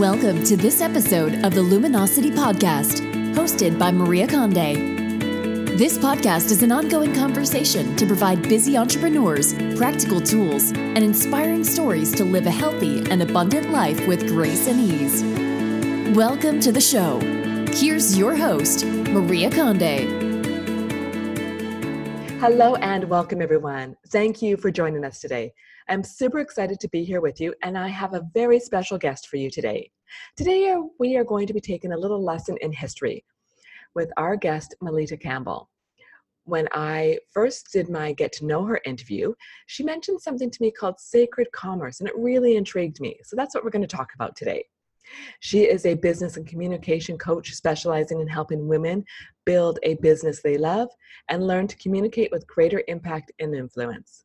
Welcome to this episode of the Luminosity Podcast, hosted by Maria Conde. This podcast is an ongoing conversation to provide busy entrepreneurs practical tools and inspiring stories to live a healthy and abundant life with grace and ease. Welcome to the show. Here's your host, Maria Conde. Hello and welcome, everyone. Thank you for joining us today. I'm super excited to be here with you, and I have a very special guest for you today. Today, uh, we are going to be taking a little lesson in history with our guest, Melitta Campbell. When I first did my get to know her interview, she mentioned something to me called sacred commerce, and it really intrigued me. So that's what we're going to talk about today. She is a business and communication coach specializing in helping women build a business they love and learn to communicate with greater impact and influence.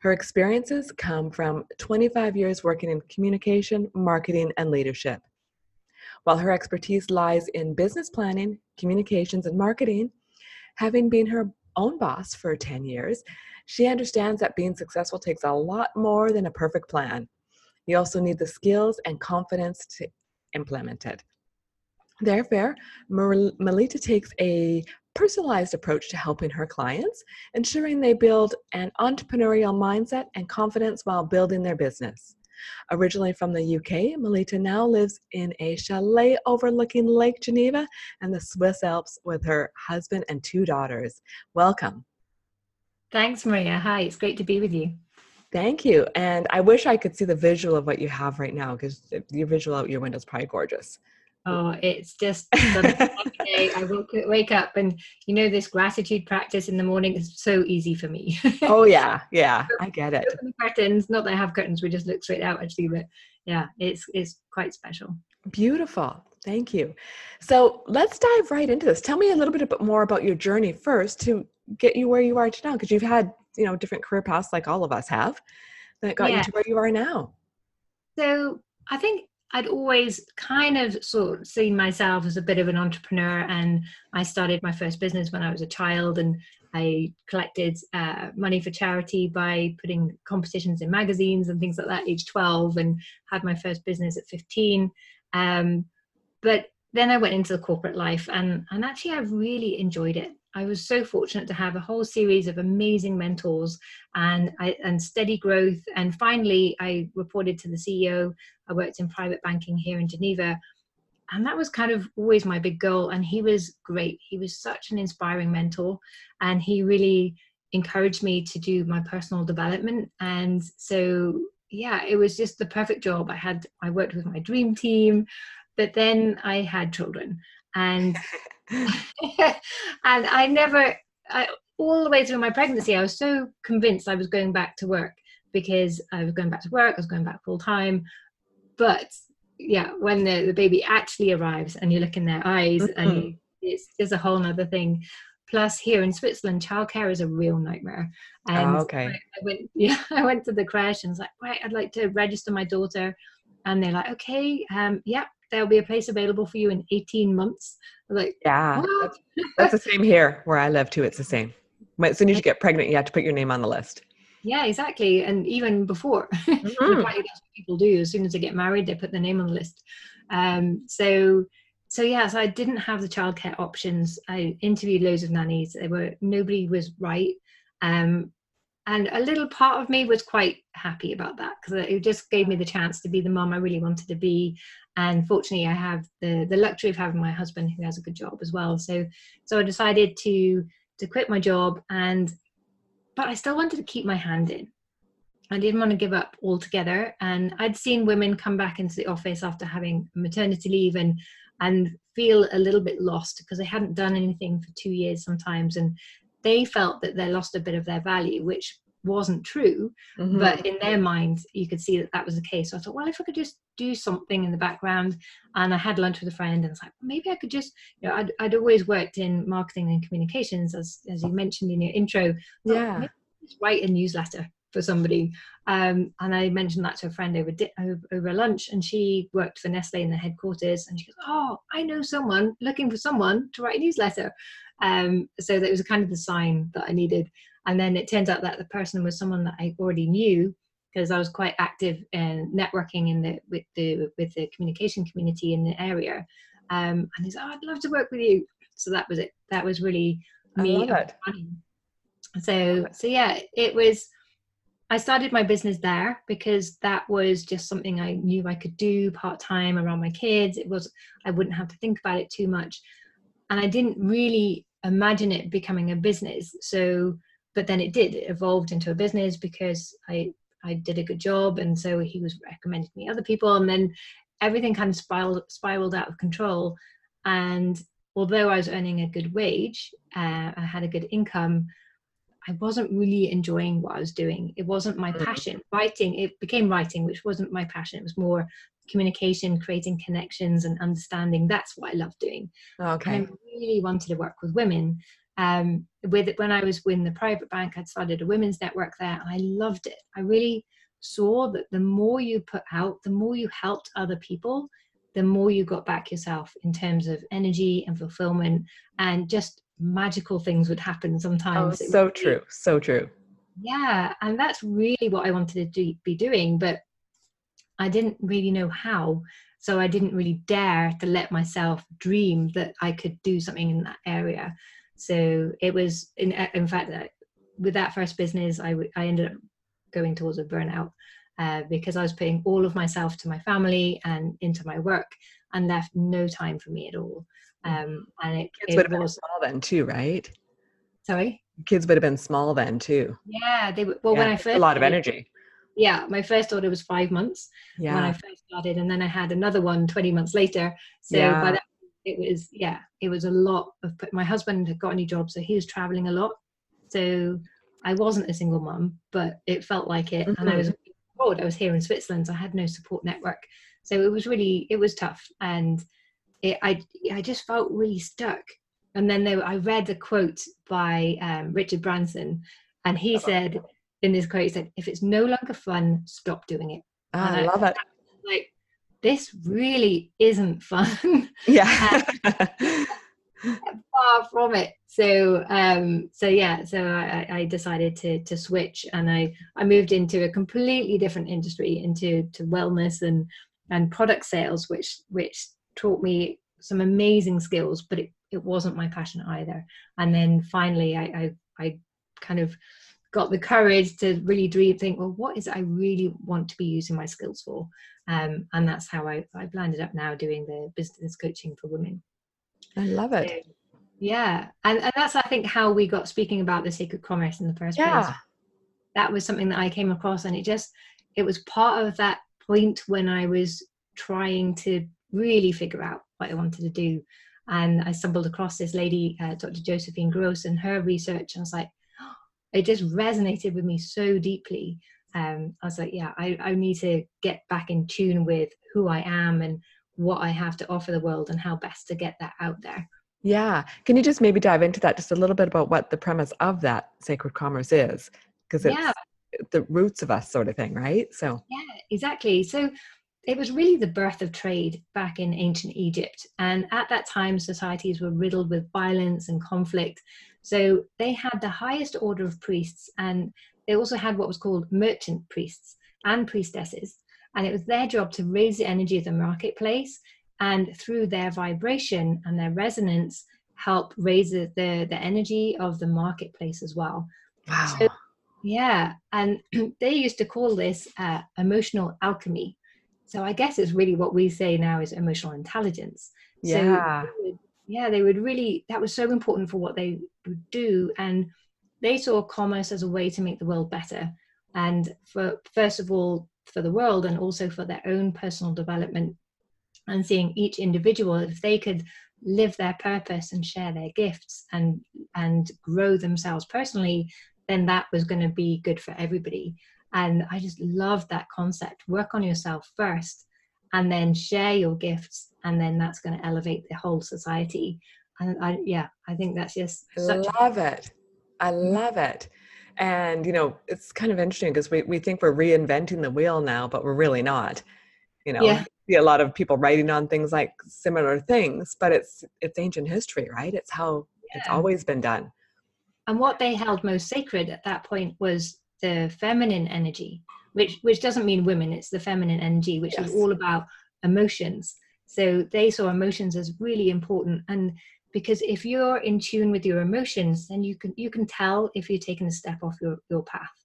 Her experiences come from 25 years working in communication, marketing, and leadership. While her expertise lies in business planning, communications, and marketing, having been her own boss for 10 years, she understands that being successful takes a lot more than a perfect plan. You also need the skills and confidence to implement it. Therefore, Melitta takes a personalized approach to helping her clients, ensuring they build an entrepreneurial mindset and confidence while building their business. Originally from the UK, Melitta now lives in a chalet overlooking Lake Geneva and the Swiss Alps with her husband and two daughters. Welcome. Thanks, Maria. Hi, it's great to be with you. Thank you. And I wish I could see the visual of what you have right now because your visual out your window is probably gorgeous. Oh, it's just day. I woke, wake up and you know this gratitude practice in the morning is so easy for me. oh yeah, yeah, I get it. The Curtains, not that I have curtains, we just look straight out actually, but yeah, it's it's quite special. Beautiful. Thank you. So let's dive right into this. Tell me a little bit more about your journey first to get you where you are now, because you've had you know different career paths like all of us have that got yeah. you to where you are now. So I think I'd always kind of sort of seen myself as a bit of an entrepreneur, and I started my first business when I was a child, and I collected uh, money for charity by putting competitions in magazines and things like that, age 12, and had my first business at 15. Um, but then I went into the corporate life, and and actually I really enjoyed it. I was so fortunate to have a whole series of amazing mentors and and steady growth. And finally, I reported to the CEO. I worked in private banking here in Geneva, and that was kind of always my big goal. And he was great. He was such an inspiring mentor, and he really encouraged me to do my personal development. And so, yeah, it was just the perfect job. I had I worked with my dream team, but then I had children and and I never, I, all the way through my pregnancy, I was so convinced I was going back to work because I was going back to work, I was going back full time. But yeah, when the, the baby actually arrives and you look in their eyes mm-hmm. and you, it's, it's a whole other thing. Plus, here in Switzerland, childcare is a real nightmare. And oh, okay. I, I, went, yeah, I went to the crèche and was like, right, I'd like to register my daughter. And they're like, okay, um, yeah, there'll be a place available for you in 18 months. like, yeah, that's, that's, the same here where I live too. It's the same. As soon as you get pregnant, you have to put your name on the list. Yeah, exactly. And even before, mm-hmm. that's what people do. As soon as they get married, they put their name on the list. Um, so, so yeah, so I didn't have the childcare options. I interviewed loads of nannies. They were nobody was right. Um, and a little part of me was quite happy about that because it just gave me the chance to be the mom I really wanted to be. And fortunately i have the the luxury of having my husband who has a good job as well. So so i decided to to quit my job and but i still wanted to keep my hand in. I didn't want to give up altogether. And i'd seen women come back into the office after having maternity leave and and feel a little bit lost because they hadn't done anything for two years sometimes. And they felt that they lost a bit of their value which wasn't true mm-hmm. but in their minds you could see that that was the case. So i thought well if i could just do something in the background and i had lunch with a friend and it's like maybe i could just you know i'd, I'd always worked in marketing and communications as as you mentioned in your intro. Yeah. just write a newsletter for somebody um, and i mentioned that to a friend over, di- over over lunch and she worked for Nestlé in the headquarters and she goes oh i know someone looking for someone to write a newsletter um, so that was kind of the sign that i needed and then it turns out that the person was someone that I already knew because I was quite active in networking in the with the with the communication community in the area. Um, and he's, oh, I'd love to work with you. So that was it. That was really me. So so yeah, it was. I started my business there because that was just something I knew I could do part time around my kids. It was I wouldn't have to think about it too much, and I didn't really imagine it becoming a business. So, but then it did. It evolved into a business because I I did a good job, and so he was recommending me other people, and then everything kind of spiraled spiraled out of control. And although I was earning a good wage, uh, I had a good income. I wasn't really enjoying what I was doing. It wasn't my mm. passion. Writing, it became writing, which wasn't my passion. It was more communication, creating connections, and understanding. That's what I love doing. Okay. And I really wanted to work with women. Um, with when I was in the private bank, I'd started a women's network there, and I loved it. I really saw that the more you put out, the more you helped other people, the more you got back yourself in terms of energy and fulfillment, and just magical things would happen sometimes. Oh, so true, so true. Yeah, and that's really what I wanted to do, be doing, but I didn't really know how. So I didn't really dare to let myself dream that I could do something in that area. So it was, in, in fact, uh, with that first business, I, I ended up going towards a burnout uh, because I was putting all of myself to my family and into my work and left no time for me at all. Um, and it, kids it would have been small then too, right? Sorry, kids would have been small then too. Yeah, they were. Well, yeah, when I first a lot of energy yeah my first daughter was five months yeah. when i first started and then i had another one 20 months later so yeah. by that it was yeah it was a lot of my husband had got a new job so he was traveling a lot so i wasn't a single mom but it felt like it mm-hmm. and i was mm-hmm. abroad i was here in switzerland so i had no support network so it was really it was tough and it, i i just felt really stuck and then there, i read a quote by um, richard branson and he said in this quote, he said, if it's no longer fun, stop doing it. Oh, I love it. Like, this really isn't fun. Yeah. far from it. So, um, so yeah, so I, I decided to to switch, and I I moved into a completely different industry, into to wellness and and product sales, which which taught me some amazing skills, but it, it wasn't my passion either. And then finally, I I, I kind of got the courage to really dream, think, well, what is it I really want to be using my skills for? Um, and that's how I, I've landed up now doing the business coaching for women. I love it. So, yeah. And, and that's, I think, how we got speaking about the sacred commerce in the first yeah. place. That was something that I came across, and it just, it was part of that point when I was trying to really figure out what I wanted to do. And I stumbled across this lady, uh, Dr. Josephine Gross, and her research. And I was like, it just resonated with me so deeply. Um, I was like, yeah, I, I need to get back in tune with who I am and what I have to offer the world and how best to get that out there. Yeah. Can you just maybe dive into that just a little bit about what the premise of that sacred commerce is? Because it's yeah. the roots of us sort of thing, right? So, yeah, exactly. So, it was really the birth of trade back in ancient Egypt. And at that time, societies were riddled with violence and conflict. So they had the highest order of priests, and they also had what was called merchant priests and priestesses. And it was their job to raise the energy of the marketplace and through their vibration and their resonance, help raise the, the, the energy of the marketplace as well. Wow. So, yeah. And they used to call this uh, emotional alchemy. So I guess it's really what we say now is emotional intelligence. Yeah. So yeah they would really that was so important for what they would do and they saw commerce as a way to make the world better and for first of all for the world and also for their own personal development and seeing each individual if they could live their purpose and share their gifts and and grow themselves personally then that was going to be good for everybody and i just love that concept. Work on yourself first and then share your gifts and then that's going to elevate the whole society. And i yeah i think that's just I love it. I love it. And you know it's kind of interesting because we, we think we're reinventing the wheel now but we're really not. You know yeah. see a lot of people writing on things like similar things but it's it's ancient history right? It's how yeah. it's always been done. And what they held most sacred at that point was the feminine energy which which doesn't mean women it's the feminine energy which Yes. is all about emotions. So they saw emotions as really important and because if you're in tune with your emotions then you can you can tell if you're taking a step off your your path.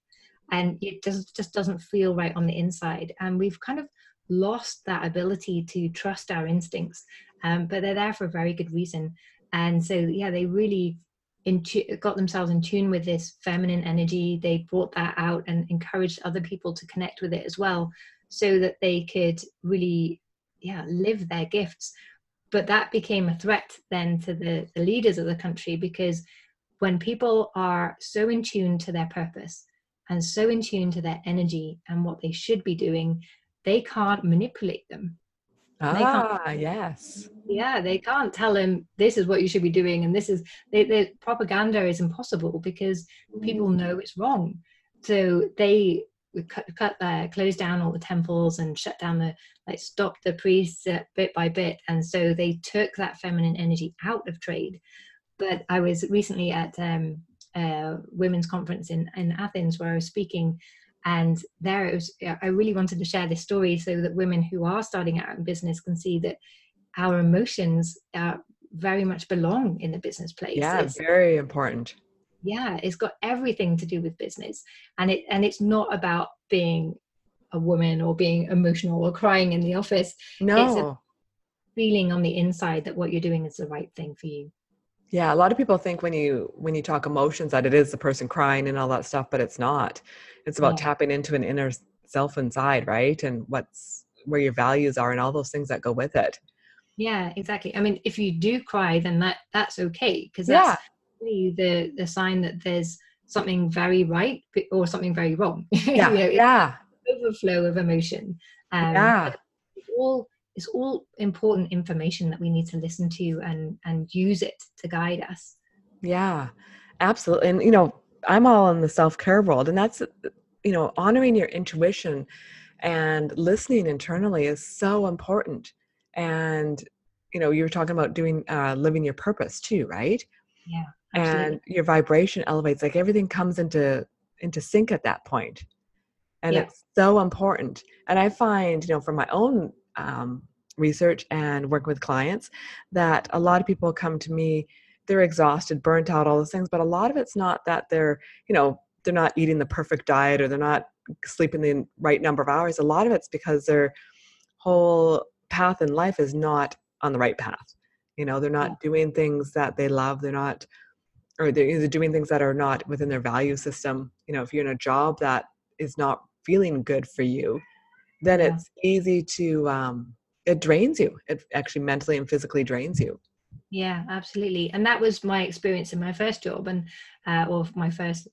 And it just just doesn't feel right on the inside. And we've kind of lost that ability to trust our instincts um, but they're there for a very good reason. And so yeah they really in tu- got themselves in tune with this feminine energy they brought that out and encouraged other people to connect with it as well so that they could really yeah live their gifts. But that became a threat then to the, the leaders of the country because when people are so in tune to their purpose and so in tune to their energy and what they should be doing they can't manipulate them Ah, yes. yeah they can't tell them this is what you should be doing and this is they, the propaganda is impossible because people know it's wrong. So they cut, cut uh, closed down all the temples and shut down the like stop the priests uh, bit by bit and so they took that feminine energy out of trade. But i was recently at um, a women's conference in, in athens where i was speaking and there it was i really wanted to share this story so that women who are starting out in business can see that our emotions uh, very much belong in the business place Yeah, It's- very important. yeah it's got everything to do with business and it and it's not about being a woman or being emotional or crying in the office No. It's a feeling on the inside that what you're doing is the right thing for you Yeah, a lot of people think when you when you talk emotions that it is the person crying and all that stuff, but it's not. It's about Yeah. tapping into an inner self inside, right? And what's where your values are and all those things that go with it. yeah exactly i mean if you do cry then that that's okay because Yeah. really the the sign that there's something very right or something very wrong You Yeah. know, yeah. overflow of emotion um, Yeah. all it's all important information that we need to listen to and and use it to guide us Yeah. Absolutely. And you know, I'm all in the self-care world and that's you know, honoring your intuition and listening internally is so important. And you know, you were talking about doing uh living your purpose too, right? yeah absolutely. and your vibration elevates like everything comes into into sync at that point and Yeah. it's so important and i find you know from my own um, research and working with clients that a lot of people come to me they're exhausted burnt out all those things but a lot of it's not that they're you know they're not eating the perfect diet or they're not sleeping the right number of hours. A lot of it's because their whole path in life is not on the right path. You know they're not doing things that they love they're not or they're either doing things that are not within their value system. You know if you're in a job that is not feeling good for you then Yeah. it's easy to um it drains you it actually mentally and physically drains you Yeah, absolutely. And that was my experience in my first job and uh, or my first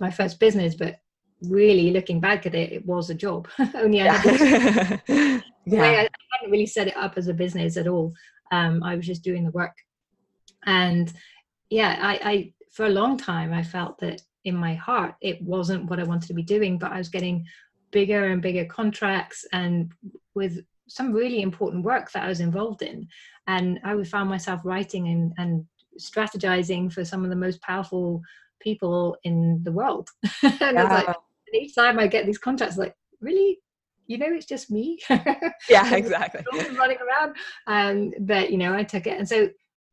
my first business, but really looking back at it, it was a job. Only I had yeah. yeah. I, I hadn't really set it up as a business at all. Um, I was just doing the work. And yeah, I, I for a long time I felt that in my heart it wasn't what I wanted to be doing, but I was getting bigger and bigger contracts and with some really important work that I was involved in. And I would find myself writing and, and strategizing for some of the most powerful people in the world. and it's like and each time I get these contracts, like, really? You know, it's just me. yeah exactly running around. Um, but you know, I took it, and so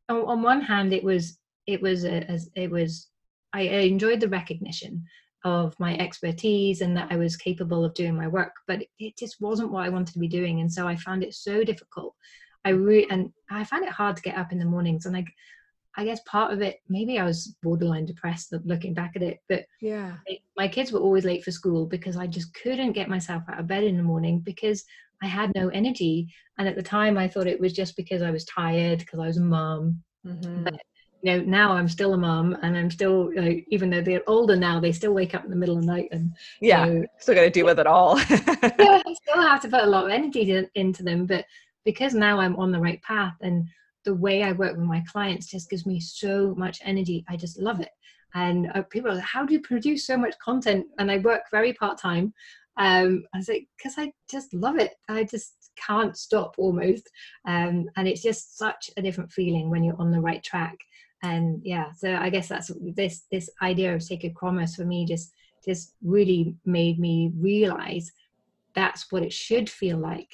on, on one hand, it was it was a, as it was. I enjoyed the recognition of my expertise and that I was capable of doing my work, but it, it just wasn't what I wanted to be doing, and so I found it so difficult. I really, and I found it hard to get up in the mornings, and like I guess part of it, maybe I was borderline depressed looking back at it, but yeah my- my kids were always late for school because I just couldn't get myself out of bed in the morning because I had no energy. And at the time, I thought it was just because I was tired because I was a mum. Mhm. You know, now I'm still a mum, and I'm still, you know, even though they're older now, they still wake up in the middle of the night and yeah you know, still got to deal with it all yeah, I still have to put a lot of energy to, into them. But because now I'm on the right path and the way I work with my clients just gives me so much energy. I just love it. And uh, people are like, how do you produce so much content? And I work very part time. Um, I was like, because I just love it. I just can't stop almost. Um, and it's just such a different feeling when you're on the right track. And yeah, so I guess that's this this idea of sacred commerce for me just just really made me realize that's what it should feel like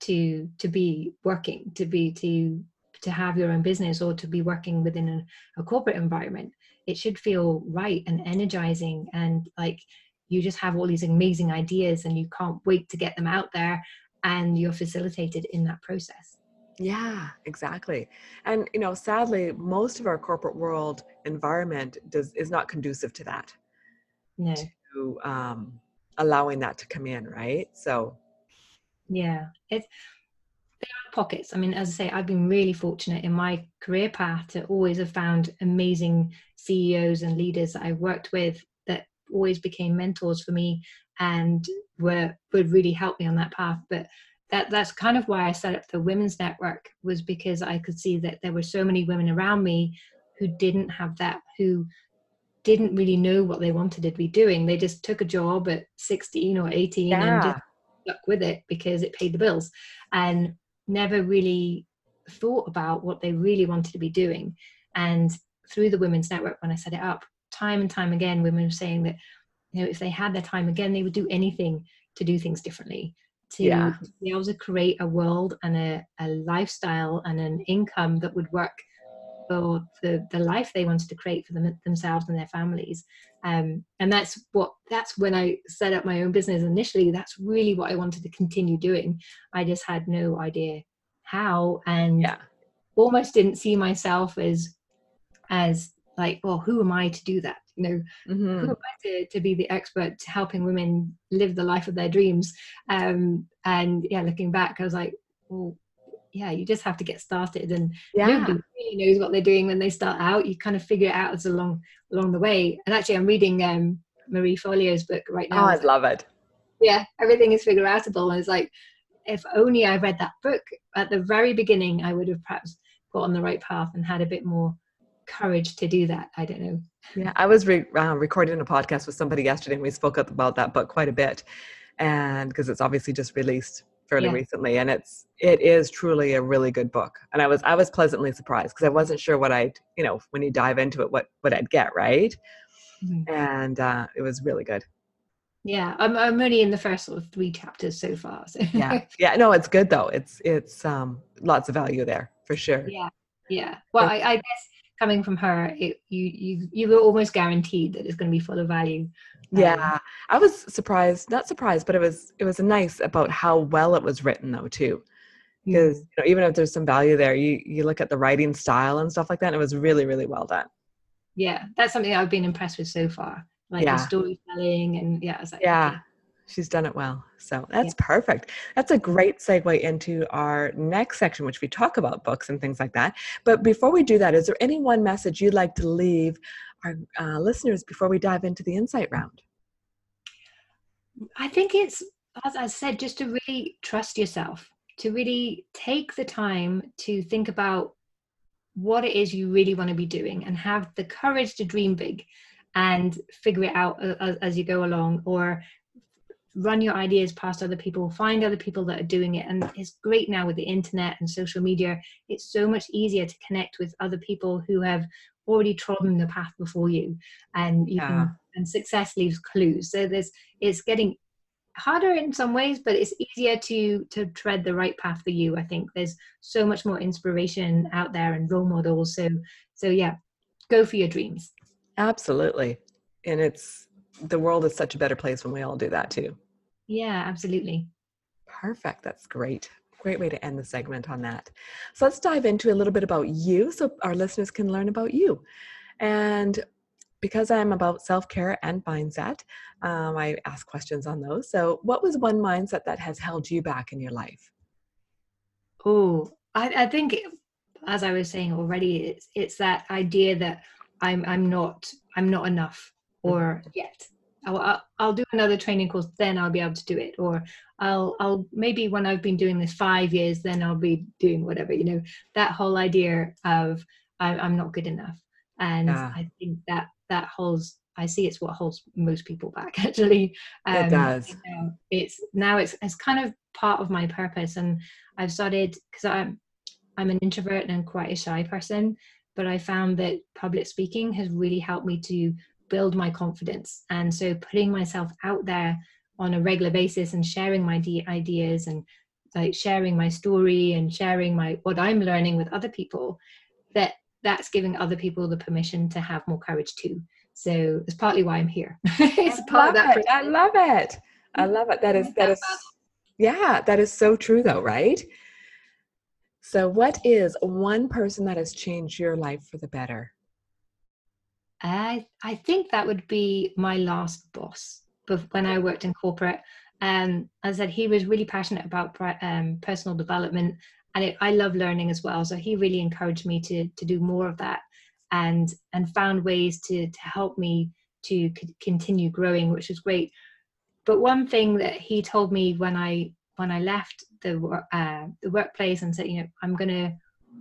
to to be working to be to to have your own business or to be working within a, a corporate environment. It should feel right and energizing and like you just have all these amazing ideas and you can't wait to get them out there and you're facilitated in that process yeah exactly. And you know sadly most of our corporate world environment does is not conducive to that no. to um allowing that to come in right? So yeah it's there are pockets. I mean as i say i've been really fortunate in my career path to always have found amazing ceos and leaders that i've worked with that always became mentors for me and were would really help me on that path. But that that's kind of why i set up the women's network was because i could see that there were so many women around me who didn't have that who didn't really know what they wanted to be doing they just took a job at 16 or 18 yeah. and just stuck with it because it paid the bills and never really thought about what they really wanted to be doing. And through the Women's Network, when I set it up, time and time again, women were saying that, you know, if they had their time again, they would do anything to do things differently, to yeah. be able to create a world and a, a lifestyle and an income that would work for the, the life they wanted to create for them, themselves and their families. Um, and that's what that's when I set up my own business initially. That's really what I wanted to continue doing. I just had no idea how, and yeah. almost didn't see myself as as like, well, who am I to do that? You know, mm-hmm. who am I to, to be the expert to helping women live the life of their dreams? Um, and yeah, looking back, I was like, well, yeah, you just have to get started, and yeah. nobody really knows what they're doing when they start out. You kind of figure it out as along along the way. And actually, I'm reading um, Marie Forleo's book right now. Oh, I love it. Yeah, everything is figure outable, and it's like if only I read that book at the very beginning, I would have perhaps got on the right path and had a bit more courage to do that. I don't know. Yeah, I was re- uh, recording a podcast with somebody yesterday, and we spoke about that book quite a bit, and because it's obviously just released fairly yeah. recently and it's it is truly a really good book and i was i was pleasantly surprised because i wasn't sure what i'd you know when you dive into it what what i'd get right mm-hmm. and uh it was really good yeah I'm, I'm only in the first sort of three chapters so far so. yeah yeah no it's good though it's it's um lots of value there for sure yeah yeah well I, I guess coming from her it, you you you were almost guaranteed that it's going to be full of value. Um, yeah i was surprised not surprised but it was it was nice about how well it was written though too. Because you know, even if there's some value there you you look at the writing style and stuff like that and it was really really well done. Yeah that's something i've been impressed with so far like yeah. the storytelling and yeah like, yeah. okay. She's done it well so that's yeah. perfect that's a great segue into our next section which we talk about books and things like that but before we do that is there any one message you'd like to leave our uh, listeners before we dive into the insight round? I think it's, as I said, just to really trust yourself, to really take the time to think about what it is you really want to be doing and have the courage to dream big and figure it out as, as you go along or run your ideas past other people find other people that are doing it. And it's great now with the internet and social media. It's so much easier to connect with other people who have already trodden the path before you. And you yeah. can and success leaves clues. So there's it's getting harder in some ways but it's easier to to tread the right path for you i think. There's so much more inspiration out there and role models. So so yeah go for your dreams. Absolutely. And it's the world is such a better place when we all do that too yeah absolutely perfect that's great Great way to end the segment on that. So let's dive into a little bit about you so our listeners can learn about you. And because I'm about self care and mindset, um, I ask questions on those. So, what was one mindset that has held you back in your life? Oh, I, I think, as I was saying already, it's it's that idea that I'm I'm not I'm not enough or mm-hmm. yet I'll, I'll do another training course then i'll be able to do it. Or i'll i'll maybe when i've been doing this five years then i'll be doing whatever you know that whole idea of I, am not good enough. And yeah. i think that that holds i see it's what holds most people back actually. Um, it does. you know, it's now it's it's kind of part of my purpose. And i've started because i'm i'm an introvert and quite a shy person but i found that public speaking has really helped me to build my confidence. And so putting myself out there on a regular basis and sharing my ideas and like sharing my story and sharing my what I'm learning with other people, that that's giving other people the permission to have more courage too. So it's partly why I'm here. it's I part of that. It. I love it. I love it. That is that is yeah, that is so true though, right? So what is one person that has changed your life for the better? I I think that would be my last boss. But when I worked in corporate, um, as I said, he was really passionate about um, personal development, and it, I love learning as well. So he really encouraged me to to do more of that, and and found ways to to help me to c- continue growing, which was great. But one thing that he told me when I when I left the uh, the workplace and said, you know, I'm going to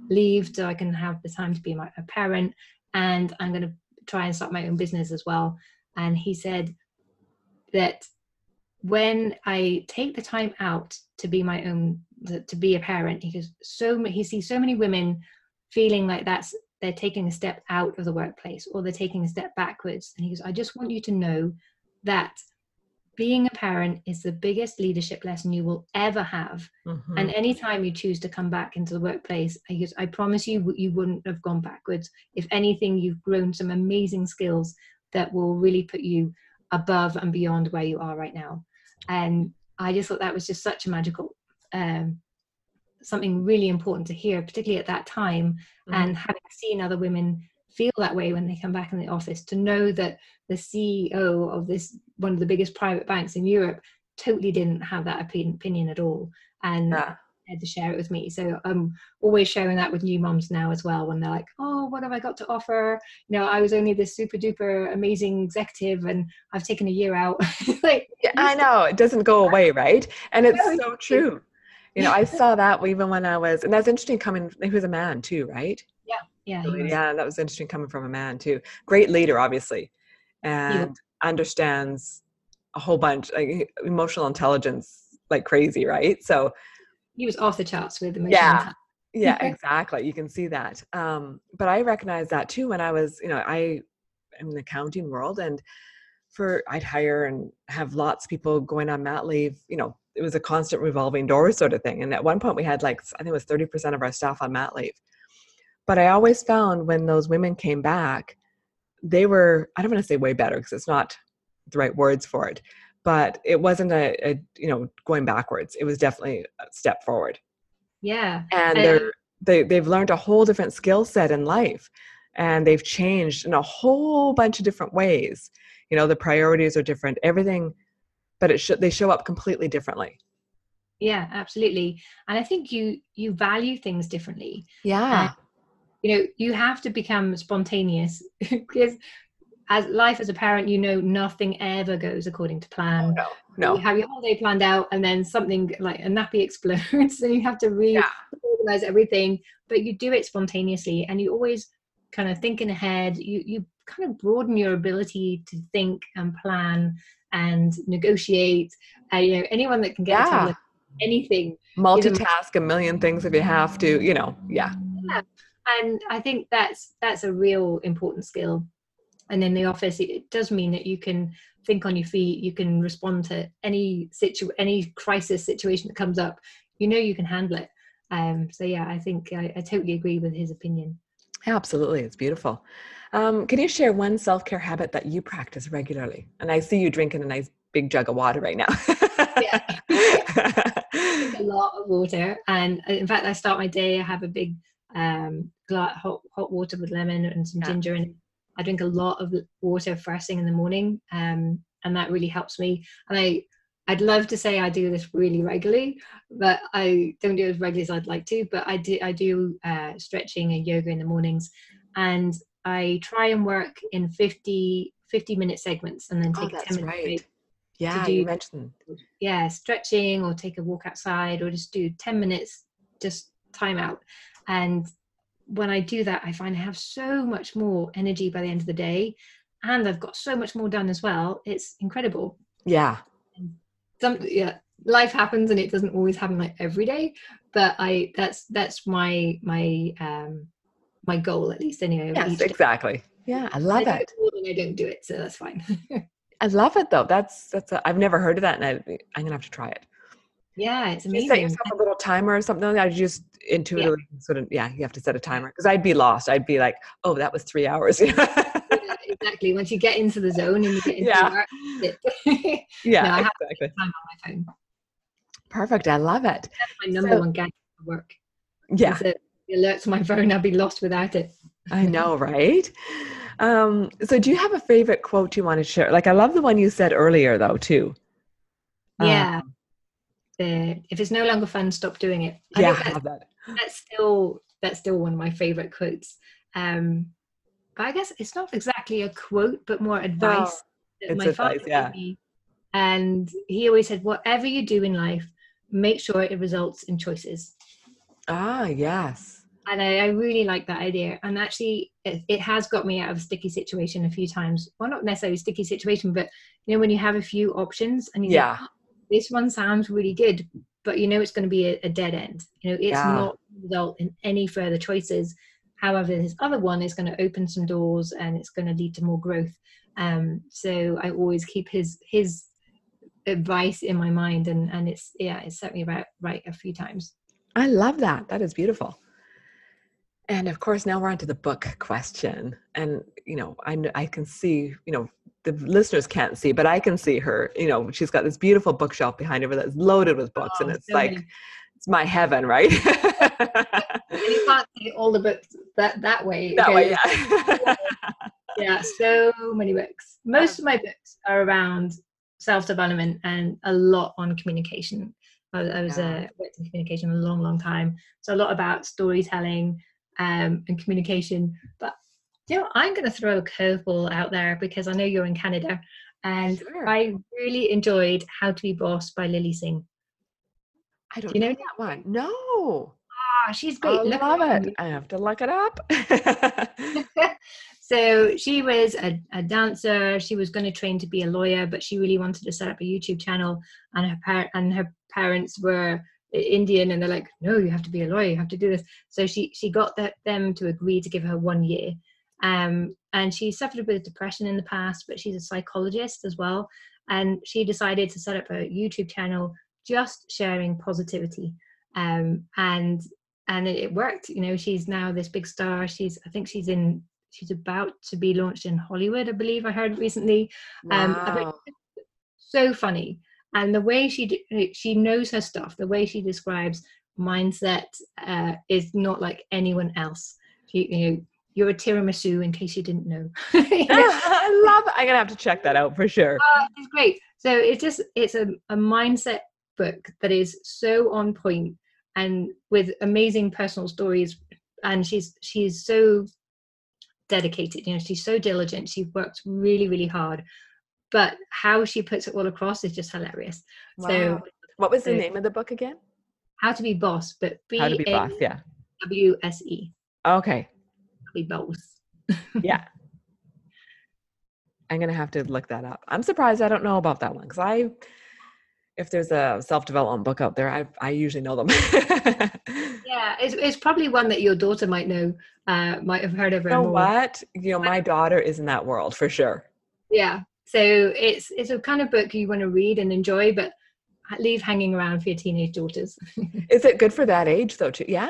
leave so I can have the time to be my, a parent, and I'm going to try and start my own business as well. And he said that when I take the time out to be my own, to be a parent, he goes, so he sees so many women feeling like that's they're taking a step out of the workplace or they're taking a step backwards. And he goes, I just want you to know that being a parent is the biggest leadership lesson you will ever have. Mm-hmm. And anytime you choose to come back into the workplace, I, I promise you, you wouldn't have gone backwards. If anything, you've grown some amazing skills that will really put you above and beyond where you are right now. And I just thought that was just such a magical, um, something really important to hear, particularly at that time. Mm-hmm. And having seen other women feel that way when they come back in the office to know that the ceo of this one of the biggest private banks in europe totally didn't have that opinion at all. And yeah. had to share it with me. So i'm always sharing that with new moms now as well when they're like oh what have i got to offer? You know i was only this super duper amazing executive and i've taken a year out. Like yeah, i know. It doesn't go away right? And it's so true. you know i saw that even when i was and that's interesting coming he was a man too right? Yeah. Yeah Yeah. that was interesting coming from a man too. Great leader obviously. And yeah. Understands a whole bunch like emotional intelligence like crazy right? So he was off the charts with emotional yeah. yeah exactly. You can see that. Um but i recognize that too when i was you know i am in the accounting world and for i'd hire and have lots of people going on mat leave you know it was a constant revolving door sort of thing. And at one point we had like i think it was 30% of our staff on mat leave. But I always found when those women came back, they were, I don't want to say way better because it's not the right words for it, but it wasn't a, a, you know, going backwards. It was definitely a step forward. Yeah. And they're, they, they've learned a whole different skill set in life and they've changed in a whole bunch of different ways. You know, the priorities are different, everything, but it should, they show up completely differently yeah absolutely and i think you you value things differently yeah you know you have to become spontaneous because as life as a parent you know nothing ever goes according to plan no no you have your holiday planned out and then something like a nappy explodes and you have to reorganize yeah. everything but you do it spontaneously and you always kind of thinking ahead you you kind of broaden your ability to think and plan and negotiate uh, you know anyone that can get yeah. anything multitask a million things if you have to you know yeah. yeah and i think that's that's a real important skill. And in the office it does mean that you can think on your feet you can respond to any situ any crisis situation that comes up. You know you can handle it. Um, so yeah i think I, I, totally agree with his opinion. Absolutely it's beautiful. Um, can you share one self-care habit that you practice regularly? And i see you drinking a nice big jug of water right now. Yeah. A lot of water. And uh, in fact i start my day i have a big um, hot, hot water with lemon and some yeah. ginger and I drink a lot of water first thing in the morning um, and that really helps me and I I'd love to say I do this really regularly but I don't do it as regularly as I'd like to but I do I do uh, stretching and yoga in the mornings and I try and work in 50 50 minute segments and then oh, take oh, 10 minutes right. break yeah do, you mentioned yeah stretching or take a walk outside or just do 10 minutes just time out and when I do that, I find I have so much more energy by the end of the day, and I've got so much more done as well. It's incredible. Yeah. Some yeah, life happens, and it doesn't always happen like every day. But I that's that's my my um my goal at least anyway. Yes, exactly. Yeah, I love I it. it I don't do it, so that's fine. I love it though. That's that's a, I've never heard of that, and I, I'm gonna have to try it. Yeah, it's Do you set yourself a little timer or something like that? Or you just intuitively sort of yeah, you have to set a timer because I'd be lost. I'd be like, oh, that was three hours. Yeah, exactly. Once you get into the zone and you get into Yeah. it- yeah, No, I have exactly. time on my phone. Perfect. I love it. That's my number So- one gadget for work. Yeah, it the alerts on my phone. I'd be lost without it. I know, right? Um, so do you have a favorite quote you want to share? Like I love the one you said earlier though, too. Yeah. Um, The, if it's no longer fun, stop doing it. I yeah, that's, that. that's still that's still one of my favorite quotes. Um, but I guess it's not exactly a quote, but more advice that my advice, father gave yeah. me. And he always said, whatever you do in life, make sure it results in choices. Ah, yes. and I, I really like that idea. And actually, it, it has got me out of a sticky situation a few times. Well, not necessarily a sticky situation, but you know, when you have a few options and you Yeah. think, "Oh, this one sounds really good, but you know it's going to be a, a dead end. You know, it's Yeah. not result in any further choices. However, this other one is going to open some doors and it's going to lead to more growth. Um, so I always keep his his advice in my mind, and and it's yeah, it's set me about right a few times. I love that. That is beautiful. And of course, now we're on to the book question. And, you know, I, I can see, you know, the listeners can't see, but I can see her. You know, she's got this beautiful bookshelf behind her that's loaded with books, and Oh, it's so like, many. it's my heaven, right? And you can't see all the books that that way. that way, yeah. yeah, so many books. Most of my books are around self development and a lot on communication. I, I was Yeah. uh, worked in communication a long, long time, so a lot about storytelling um, and communication. But you know, I'm going to throw a curveball out there because I know you're in Canada, and Sure. I really enjoyed How to Be Bawse by Lilly Singh. I don't you know know that one. No. Ah, she's great. I Look love her it. I have to look it up. so she was a, a dancer she was going to train to be a lawyer but she really wanted to set up a youtube channel and her par- and her parents were indian and they're like no you have to be a lawyer you have to do this. So she she got that, them to agree to give her one year. Um, and she suffered a bit of depression in the past but she's a psychologist as well. And she decided to set up a youtube channel just sharing positivity. Um, and and it, it worked you know she's now this big star. She's i think she's in she's about to be launched in hollywood i believe i heard recently. Um, Wow. so funny and the way she she knows her stuff the way she describes mindset uh, is not like anyone else she, you know you're a tiramisu in case you didn't know You know? I love it. I'm gonna have to check that out for sure. Oh, it's great. So it's just it's a, a mindset book that is so on point and with amazing personal stories. And she's she's so dedicated. You know, she's so diligent. She works really really hard. But how she puts it all across is just hilarious. So what was the so- name of the book again? how to be Bawse, but B How to be Bawse. Yeah. W S E. Okay. Be Bawse. Yeah. I'm gonna have to look that up. I'm surprised I don't know about that one because I, if there's a self development book out there, I I usually know them. Yeah, it's, it's probably one that your daughter might know, uh, might have heard of you know more. what? You know, my daughter is in that world for sure. yeah so it's it's a kind of book you want to read and enjoy but leave hanging around for your teenage daughters Is it good for that age though? Too? Yeah.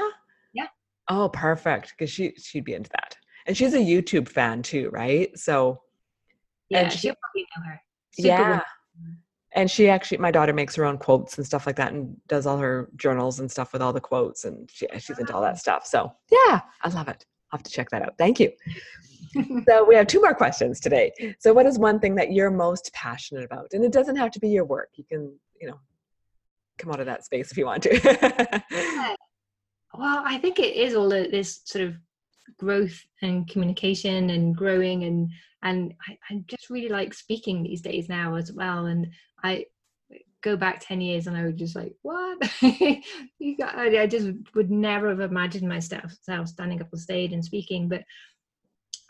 Yeah. Oh, perfect. Because she she'd be into that, and she's a YouTube fan too, right? So yeah she- she'll probably know her yeah. Superwoman. And she actually, my daughter makes her own quotes and stuff like that, and does all her journals and stuff with all the quotes, and she, she's into all that stuff. So yeah, I love it. Have to check that out. Thank you. so we have two more questions today. So what is one thing that you're most passionate about? And it doesn't have to be your work. You can, you know, come out of that space if you want to. Yeah. well i think it is all this sort of growth and communication and growing and and I, I just really like speaking these days now as well and i go back 10 years and i would just like what you got, I, I just would never have imagined myself standing up on stage and speaking but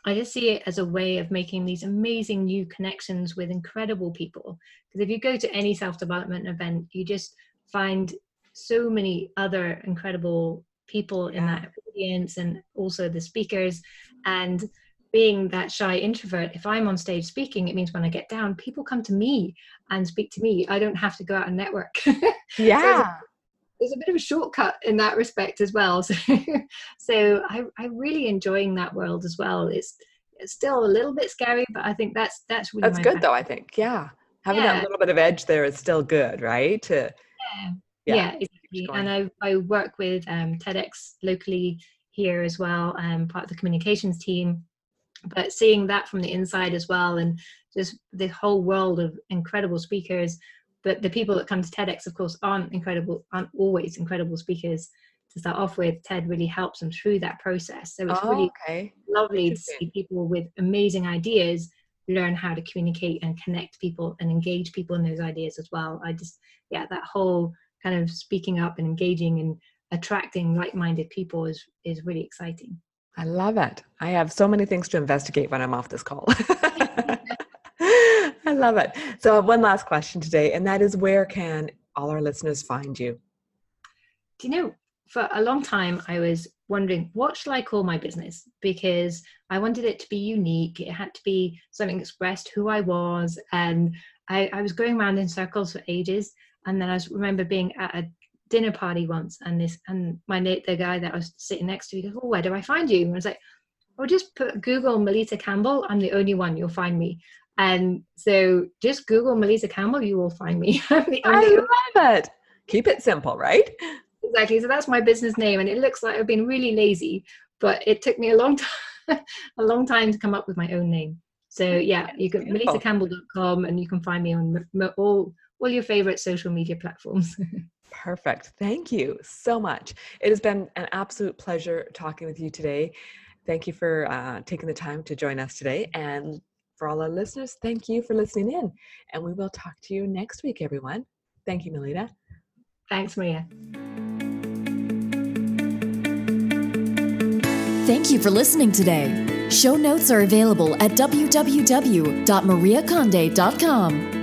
I just see it as a way of making these amazing new connections with incredible people. Because if you go to any self development event, you just find so many other incredible people in that audience and also the speakers. And being that shy introvert, if I'm on stage speaking, it means when I get down, people come to me and speak to me. I don't have to go out and network. Yeah. so there's a bit of a shortcut in that respect as well. So, so I, I'm really enjoying that world as well. It's, it's still a little bit scary, but I think that's that's really That's good though, I think. Yeah. Having Yeah. that little bit of edge there is still good, right? To Yeah, yeah. yeah, exactly. And I, I work with um, TEDx locally here as well, um, part of the communications team. But seeing that from the inside as well, and just the whole world of incredible speakers. But the people that come to TEDx, of course, aren't incredible, aren't always incredible speakers to start off with. TED really helps them through that process. So it's Oh, really okay. lovely to see people with amazing ideas learn how to communicate and connect people and engage people in those ideas as well. I just, yeah, that whole kind of speaking up and engaging and attracting like-minded people is is really exciting. I love it. I have so many things to investigate when I'm off this call. I love it. So, one last question today, and that is where can all our listeners find you? Do you know, for a long time, I was wondering what should I call my business because I wanted it to be unique. It had to be something that expressed who I was, and I, I was going around in circles for ages. And then I remember being at a dinner party once, and this and my the guy that I was sitting next to, he goes, "Oh, where do I find you?" And I was like, "Oh, just put Google Melitta Campbell. I'm the only one. You'll find me." And so just Google Melitta Campbell, you will find me. I'm the I love it. Keep it simple, right? exactly so that's my business name and it looks like i've been really lazy but it took me a long time a long time to come up with my own name so yeah you can melittacampbell.com and you can find me on all all your favorite social media platforms Perfect. Thank you so much. It has been an absolute pleasure talking with you today. Thank you for uh, taking the time to join us today. And for all our listeners, thank you for listening in. And we will talk to you next week, everyone. Thank you, Melitta. thanks maria Thank you for listening today. Show notes are available at www.mariaconde.com.